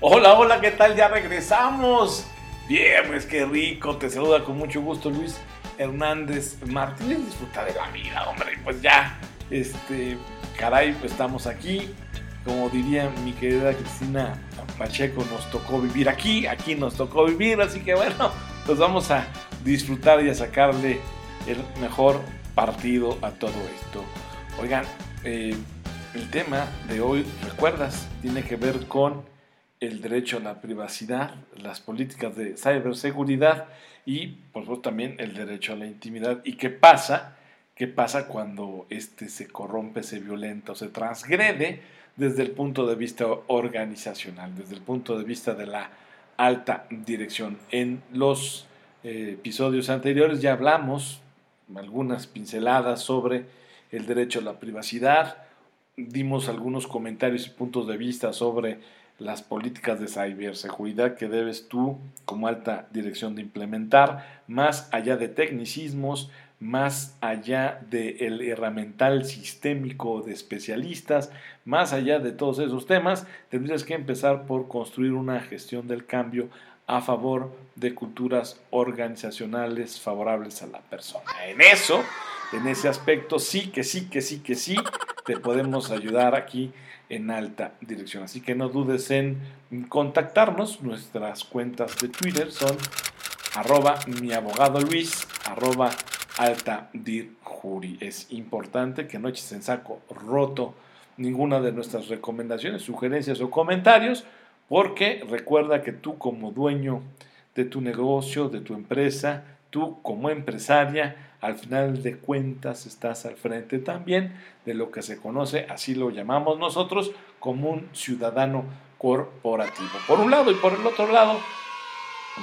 Hola, hola, ¿qué tal? Ya regresamos. Viernes, qué rico. Te saluda con mucho gusto Luis Hernández Martínez. Disfruta de la vida, hombre. Pues ya, este, caray, pues estamos aquí. Como diría mi querida Cristina Pacheco, nos tocó vivir aquí. Aquí nos tocó vivir. Así que bueno, pues vamos a disfrutar y a sacarle el mejor partido a todo esto. Oigan, eh, el tema de hoy, ¿recuerdas? Tiene que ver con el derecho a la privacidad, las políticas de ciberseguridad y, por supuesto, también el derecho a la intimidad. ¿Y qué pasa? ¿Qué pasa cuando este se corrompe, se violenta o se transgrede desde el punto de vista organizacional, desde el punto de vista de la alta dirección? En los eh, episodios anteriores ya hablamos algunas pinceladas sobre el derecho a la privacidad, dimos algunos comentarios y puntos de vista sobre las políticas de ciberseguridad que debes tú como alta dirección de implementar, más allá de tecnicismos, más allá del herramental sistémico de especialistas, más allá de todos esos temas, tendrías que empezar por construir una gestión del cambio a favor de culturas organizacionales favorables a la persona. En eso, en ese aspecto, sí que sí, que sí, que sí, te podemos ayudar aquí en alta dirección. Así que no dudes en contactarnos. Nuestras cuentas de Twitter son arroba mi abogado Luis, arroba alta dir Es importante que no eches en saco roto ninguna de nuestras recomendaciones, sugerencias o comentarios, porque recuerda que tú como dueño de tu negocio, de tu empresa, tú como empresaria, al final de cuentas estás al frente también de lo que se conoce, así lo llamamos nosotros, como un ciudadano corporativo. Por un lado y por el otro lado,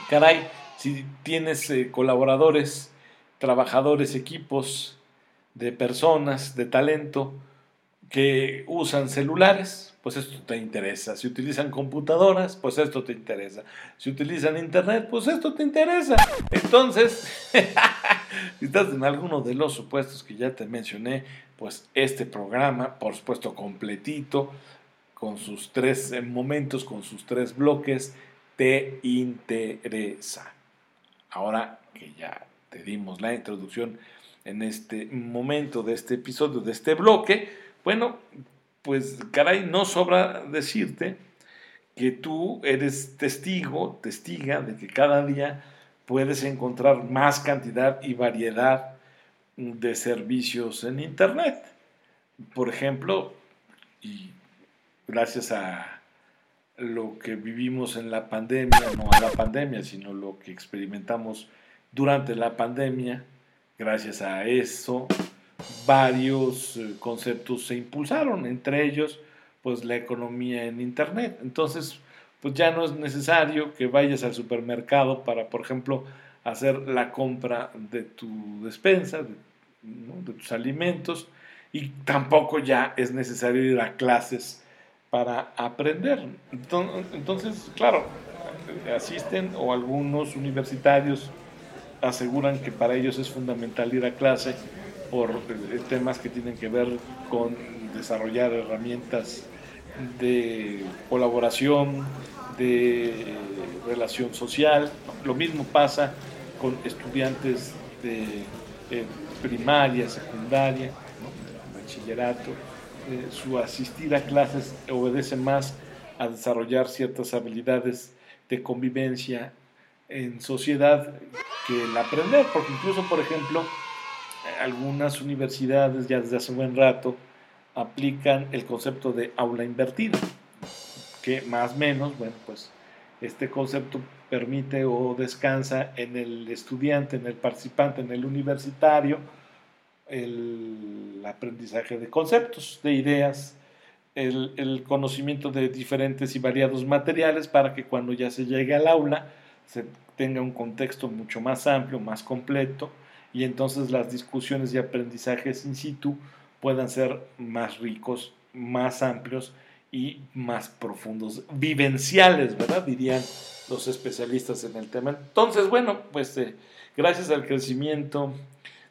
caray, si tienes eh, colaboradores, trabajadores, equipos de personas, de talento, que usan celulares, pues esto te interesa. Si utilizan computadoras, pues esto te interesa. Si utilizan internet, pues esto te interesa. Entonces, si estás en alguno de los supuestos que ya te mencioné, pues este programa, por supuesto completito, con sus tres eh, momentos, con sus tres bloques, te interesa. Ahora que ya te dimos la introducción en este momento de este episodio, de este bloque, bueno, pues caray, no sobra decirte que tú eres testigo, testiga de que cada día puedes encontrar más cantidad y variedad de servicios en Internet. Por ejemplo, y gracias a lo que vivimos en la pandemia, no a la pandemia, sino lo que experimentamos durante la pandemia, gracias a eso varios eh, conceptos se impulsaron, entre ellos pues la economía en Internet. Entonces, pues ya no es necesario que vayas al supermercado para, por ejemplo, hacer la compra de tu despensa, de, tus alimentos, y tampoco ya es necesario ir a clases para aprender. Entonces, claro, asisten o algunos universitarios aseguran que para ellos es fundamental ir a clase por eh, temas que tienen que ver con desarrollar herramientas de colaboración, de eh, relación social. Lo mismo pasa con estudiantes de eh, primaria, secundaria, bachillerato. su asistir a clases obedece más a desarrollar ciertas habilidades de convivencia en sociedad que el aprender, porque incluso, por ejemplo, algunas universidades ya desde hace un buen rato aplican el concepto de aula invertida, que más o menos, bueno, pues este concepto permite o descansa en el estudiante, en el participante, en el universitario, el aprendizaje de conceptos, de ideas, el, el, conocimiento de diferentes y variados materiales para que cuando ya se llegue al aula se tenga un contexto mucho más amplio, más completo y entonces las discusiones y aprendizajes in situ puedan ser más ricos, más amplios y más profundos, vivenciales, ¿verdad? Dirían los especialistas en el tema. Entonces, bueno, pues eh, gracias al crecimiento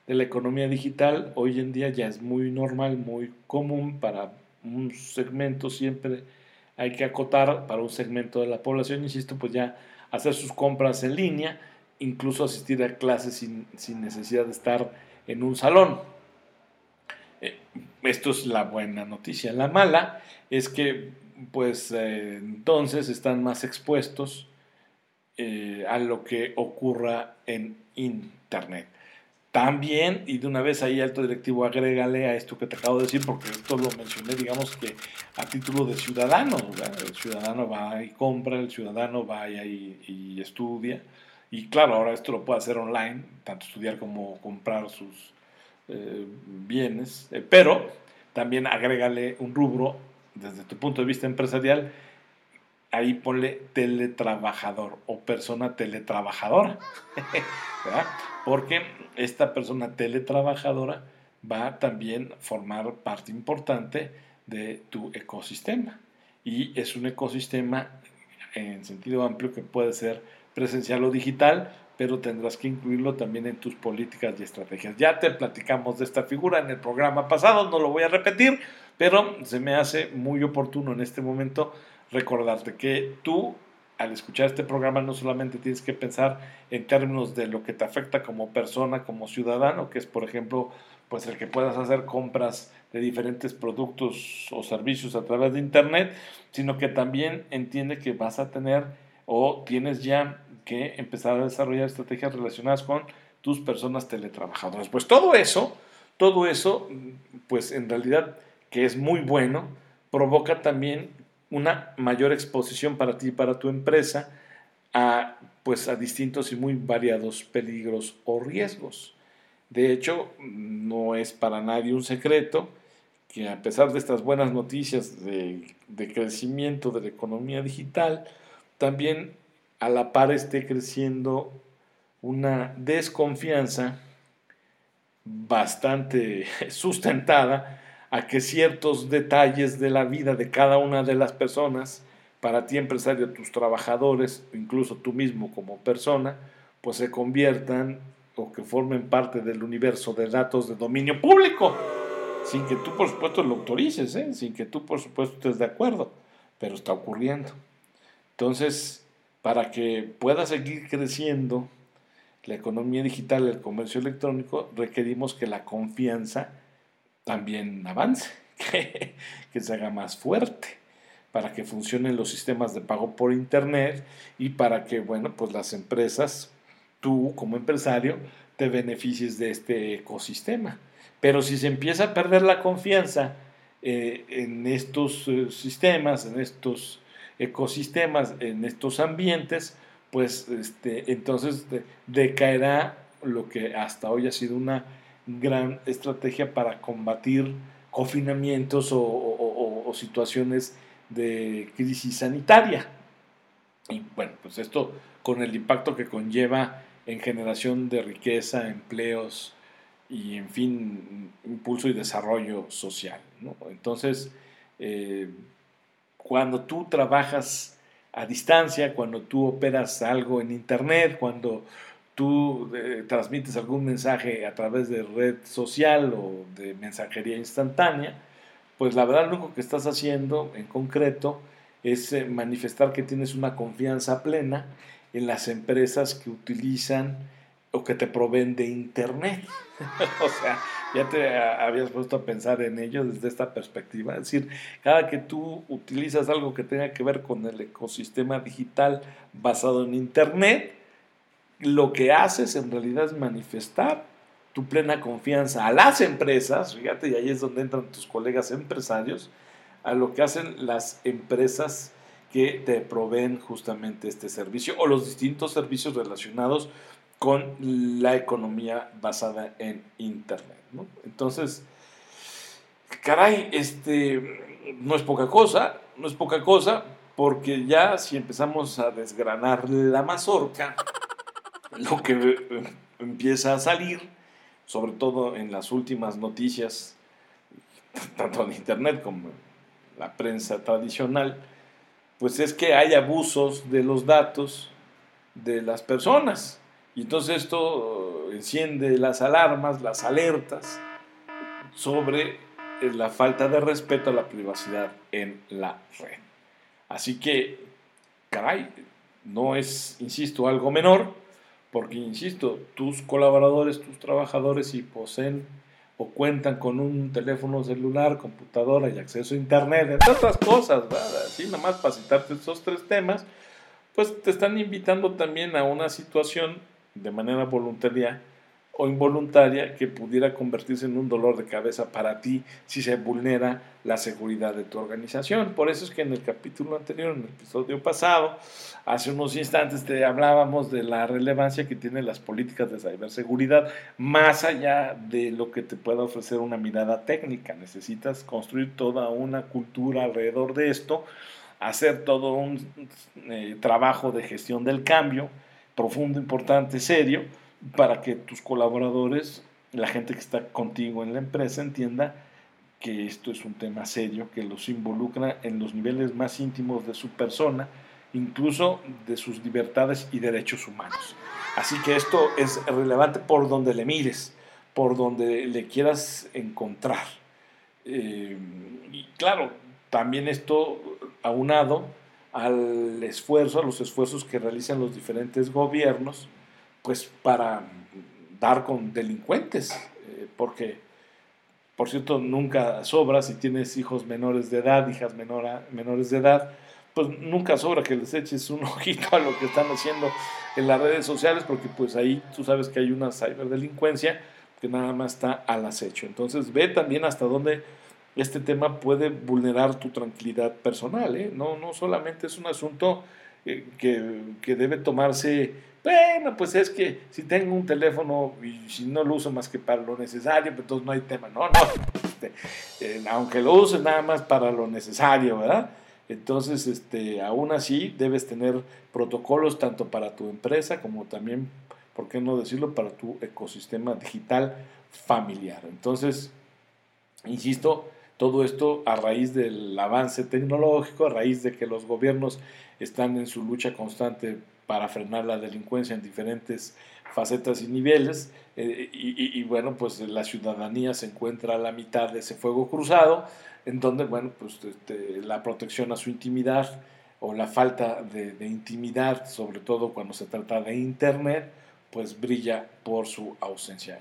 de la economía digital, hoy en día ya es muy normal, muy común para un segmento siempre hay que acotar para un segmento de la población, insisto, pues ya hacer sus compras en línea, incluso asistir a clases sin, necesidad de estar en un salón. Esto es la buena noticia. La mala es que, pues, eh, entonces están más expuestos eh, a lo que ocurra en Internet. También, y de una vez ahí alto directivo, agrégale a esto que te acabo de decir, porque esto lo mencioné, digamos que a título de ciudadano, el ciudadano va y compra, el ciudadano va y, estudia, y claro, ahora esto lo puede hacer online, tanto estudiar como comprar sus eh, bienes, eh, pero también agrégale un rubro desde tu punto de vista empresarial, ahí ponle teletrabajador o persona teletrabajadora, ¿verdad? porque esta persona teletrabajadora va a también formar parte importante de tu ecosistema. Y es un ecosistema en sentido amplio que puede ser presencial o digital, pero tendrás que incluirlo también en tus políticas y estrategias. Ya te platicamos de esta figura en el programa pasado, no lo voy a repetir, pero se me hace muy oportuno en este momento recordarte que tú al escuchar este programa no solamente tienes que pensar en términos de lo que te afecta como persona, como ciudadano, que es por ejemplo pues el que puedas hacer compras de diferentes productos o servicios a través de internet, sino que también entiende que vas a tener o tienes ya que empezar a desarrollar estrategias relacionadas con tus personas teletrabajadoras. Pues todo eso, todo eso, pues en realidad que es muy bueno, provoca también una mayor exposición para ti y para tu empresa a, pues, a distintos y muy variados peligros o riesgos. De hecho, no es para nadie un secreto que a pesar de estas buenas noticias de crecimiento de la economía digital, también a la par esté creciendo una desconfianza bastante sustentada a que ciertos detalles de la vida de cada una de las personas, para ti empresario, tus trabajadores, incluso tú mismo como persona, pues se conviertan o que formen parte del universo de datos de dominio público, sin que tú por supuesto lo autorices, ¿eh? sin que tú por supuesto estés de acuerdo, pero está ocurriendo. Entonces, para que pueda seguir creciendo la economía digital, el comercio electrónico, requerimos que la confianza también avance, que, se haga más fuerte para que funcionen los sistemas de pago por internet y para que, bueno, pues las empresas, tú como empresario, te beneficies de este ecosistema. Pero si se empieza a perder la confianza eh, en estos eh, sistemas, en estos ecosistemas, en estos ambientes, pues este, entonces decaerá lo que hasta hoy ha sido una gran estrategia para combatir confinamientos o, situaciones de crisis sanitaria. Y bueno, pues esto con el impacto que conlleva en generación de riqueza, empleos y en fin, impulso y desarrollo social. Entonces, eh, cuando tú trabajas a distancia, cuando tú operas algo en Internet, cuando tú eh, transmites algún mensaje a través de red social o de mensajería instantánea, pues la verdad lo único que estás haciendo en concreto es eh, manifestar que tienes una confianza plena en las empresas que utilizan o que te proveen de Internet. o sea, ya te habías puesto a pensar en ello desde esta perspectiva. Es decir, cada que tú utilizas algo que tenga que ver con el ecosistema digital basado en Internet, lo que haces en realidad es manifestar tu plena confianza a las empresas, fíjate, y ahí es donde entran tus colegas empresarios, a lo que hacen las empresas que te proveen justamente este servicio o los distintos servicios relacionados con la economía basada en Internet. Entonces, caray, este, no es poca cosa, no es poca cosa, porque ya si empezamos a desgranar la mazorca, lo que eh, empieza a salir, sobre todo en las últimas noticias, tanto en Internet como en la prensa tradicional, pues es que hay abusos de los datos de las personas. Y entonces esto enciende las alarmas, las alertas sobre la falta de respeto a la privacidad en la red. Así que, caray, no es, insisto, algo menor, porque, insisto, tus colaboradores, tus trabajadores, si poseen o cuentan con un teléfono celular, computadora y acceso a Internet, entre otras cosas, ¿verdad? así nada más para citarte esos tres temas, pues te están invitando también a una situación de manera voluntaria o involuntaria que pudiera convertirse en un dolor de cabeza para ti si se vulnera la seguridad de tu organización. Por eso es que en el capítulo anterior, en el episodio pasado, hace unos instantes te hablábamos de la relevancia que tienen las políticas de ciberseguridad más allá de lo que te pueda ofrecer una mirada técnica. Necesitas construir toda una cultura alrededor de esto, hacer todo un eh, trabajo de gestión del cambio profundo, importante, serio, para que tus colaboradores, la gente que está contigo en la empresa, entienda que esto es un tema serio, que los involucra en los niveles más íntimos de su persona, incluso de sus libertades y derechos humanos. Así que esto es relevante por donde le mires, por donde le quieras encontrar. Eh, y claro, también esto aunado al esfuerzo, a los esfuerzos que realizan los diferentes gobiernos, pues para dar con delincuentes, eh, porque, por cierto, nunca sobra si tienes hijos menores de edad, hijas menores de edad, pues nunca sobra que les eches un ojito a lo que están haciendo en las redes sociales, porque pues ahí tú sabes que hay una ciberdelincuencia que nada más está al acecho. Entonces ve también hasta dónde este tema puede vulnerar tu tranquilidad personal. ¿eh? No, no solamente es un asunto eh, que, debe tomarse, bueno, pues es que si tengo un teléfono y si no lo uso más que para lo necesario, pues entonces no hay tema. No, no, este, eh, aunque lo uses nada más para lo necesario, ¿verdad? Entonces, este, aún así, debes tener protocolos tanto para tu empresa como también, ¿por qué no decirlo?, para tu ecosistema digital familiar. Entonces, insisto, todo esto a raíz del avance tecnológico, a raíz de que los gobiernos están en su lucha constante para frenar la delincuencia en diferentes facetas y niveles. Eh, y, bueno, pues la ciudadanía se encuentra a la mitad de ese fuego cruzado, en donde, bueno, pues este, la protección a su intimidad o la falta de, de intimidad, sobre todo cuando se trata de Internet, pues brilla por su ausencia.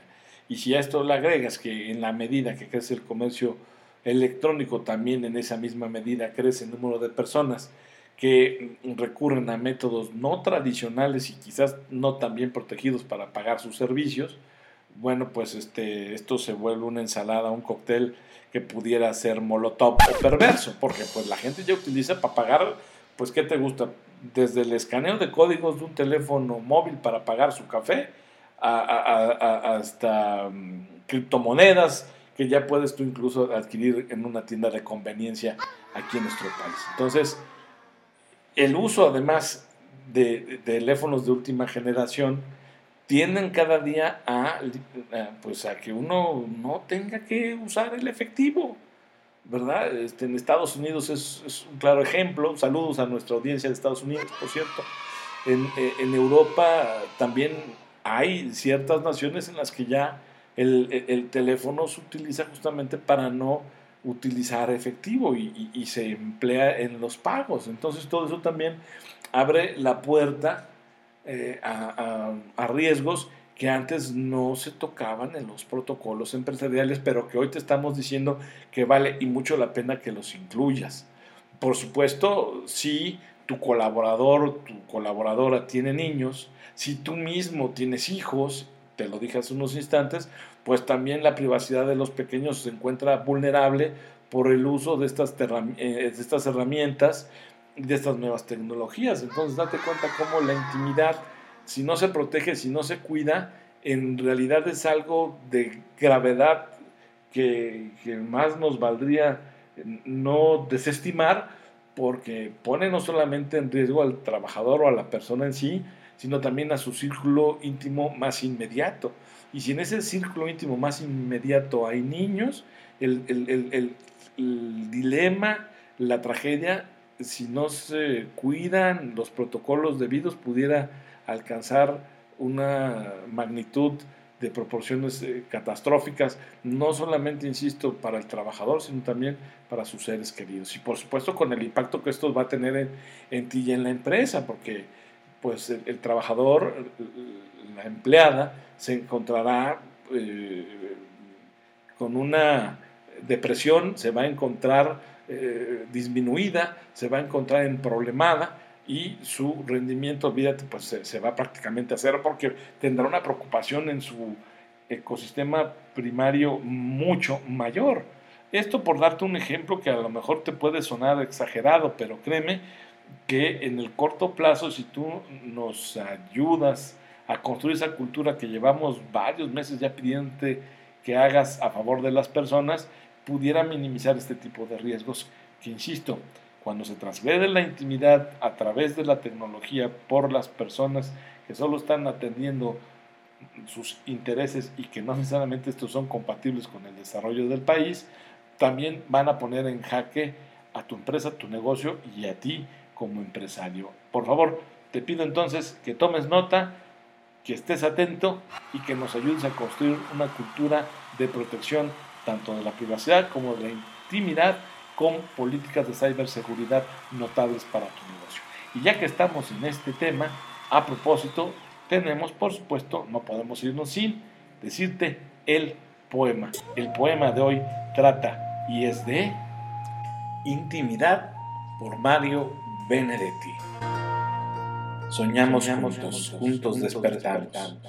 Y si a esto le agregas que en la medida que crece el comercio electrónico también en esa misma medida crece el número de personas que recurren a métodos no tradicionales y quizás no tan bien protegidos para pagar sus servicios, bueno, pues este, esto se vuelve una ensalada, un cóctel que pudiera ser molotov o perverso, porque pues la gente ya utiliza para pagar, pues ¿qué te gusta? Desde el escaneo de códigos de un teléfono móvil para pagar su café, hasta mm, criptomonedas, que ya puedes tú incluso adquirir en una tienda de conveniencia aquí en nuestro país. Entonces, el uso además de, teléfonos de última generación tienden cada día a, pues a que uno no tenga que usar el efectivo, ¿verdad? Este, en Estados Unidos es, un claro ejemplo. Saludos a nuestra audiencia de Estados Unidos, por cierto. En, eh, en Europa también hay ciertas naciones en las que ya el, teléfono se utiliza justamente para no utilizar efectivo y, se emplea en los pagos. Entonces todo eso también abre la puerta eh, a, riesgos que antes no se tocaban en los protocolos empresariales, pero que hoy te estamos diciendo que vale y mucho la pena que los incluyas. Por supuesto, si tu colaborador, tu colaboradora tiene niños, si tú mismo tienes hijos te lo dije hace unos instantes, pues también la privacidad de los pequeños se encuentra vulnerable por el uso de estas, eh, de estas herramientas de estas nuevas tecnologías. Entonces date cuenta cómo la intimidad, si no se protege, si no se cuida, en realidad es algo de gravedad que, que más nos valdría no desestimar porque pone no solamente en riesgo al trabajador o a la persona en sí, sino también a su círculo íntimo más inmediato. Y si en ese círculo íntimo más inmediato hay niños, el, dilema, la tragedia, si no se cuidan los protocolos debidos, pudiera alcanzar una magnitud de proporciones eh, catastróficas, no solamente, insisto, para el trabajador, sino también para sus seres queridos. Y por supuesto con el impacto que esto va a tener en, ti y en la empresa, porque pues el, trabajador, la empleada, se encontrará eh, con una depresión, se va a encontrar eh, disminuida, se va a encontrar en problemada y su rendimiento, olvídate, pues se, va prácticamente a cero porque tendrá una preocupación en su ecosistema primario mucho mayor. Esto por darte un ejemplo que a lo mejor te puede sonar exagerado, pero créeme que en el corto plazo, si tú nos ayudas a construir esa cultura que llevamos varios meses ya pidiéndote que hagas a favor de las personas, pudiera minimizar este tipo de riesgos que, insisto, cuando se transgrede la intimidad a través de la tecnología por las personas que solo están atendiendo sus intereses y que no necesariamente estos son compatibles con el desarrollo del país, también van a poner en jaque a tu empresa, tu negocio y a ti como empresario. Por favor, te pido entonces que tomes nota, que estés atento y que nos ayudes a construir una cultura de protección tanto de la privacidad como de la intimidad con políticas de ciberseguridad notables para tu negocio. Y ya que estamos en este tema, a propósito, tenemos, por supuesto, no podemos irnos sin decirte el poema. El poema de hoy trata y es de Intimidad por Mario Benedetti. Soñamos, juntos, juntos despertamos.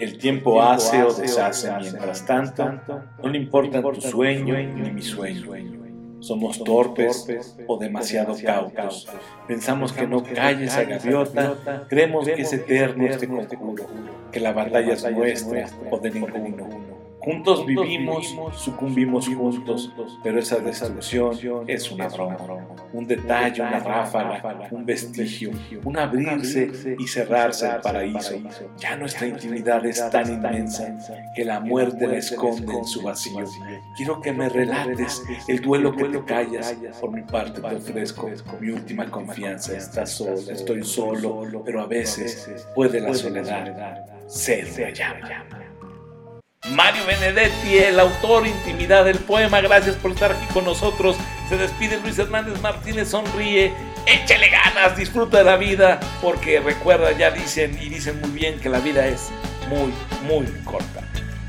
El tiempo hace o deshace mientras tanto, no le importa tu sueño ni mi sueño. Somos torpes o demasiado cautos. Pensamos que no calles a gaviota, creemos que es eterno este conjuro, que la batalla es nuestra o de ninguno. Juntos vivimos, sucumbimos juntos, pero esa destrucción es una broma, un detalle, una ráfaga, un vestigio, un abrirse y cerrarse al paraíso. Ya nuestra intimidad es tan inmensa que la muerte la esconde en su vacío. Quiero que me relates el duelo que te callas. Por mi parte te ofrezco mi última confianza. Estás sola, estoy solo, pero a veces puede la soledad ser una llama. Mario Benedetti, el autor intimidad del poema. Gracias por estar aquí con nosotros. Se despide Luis Hernández Martínez, sonríe, échale ganas, disfruta de la vida, porque recuerda, ya dicen y dicen muy bien que la vida es muy, muy corta.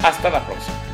Hasta la próxima.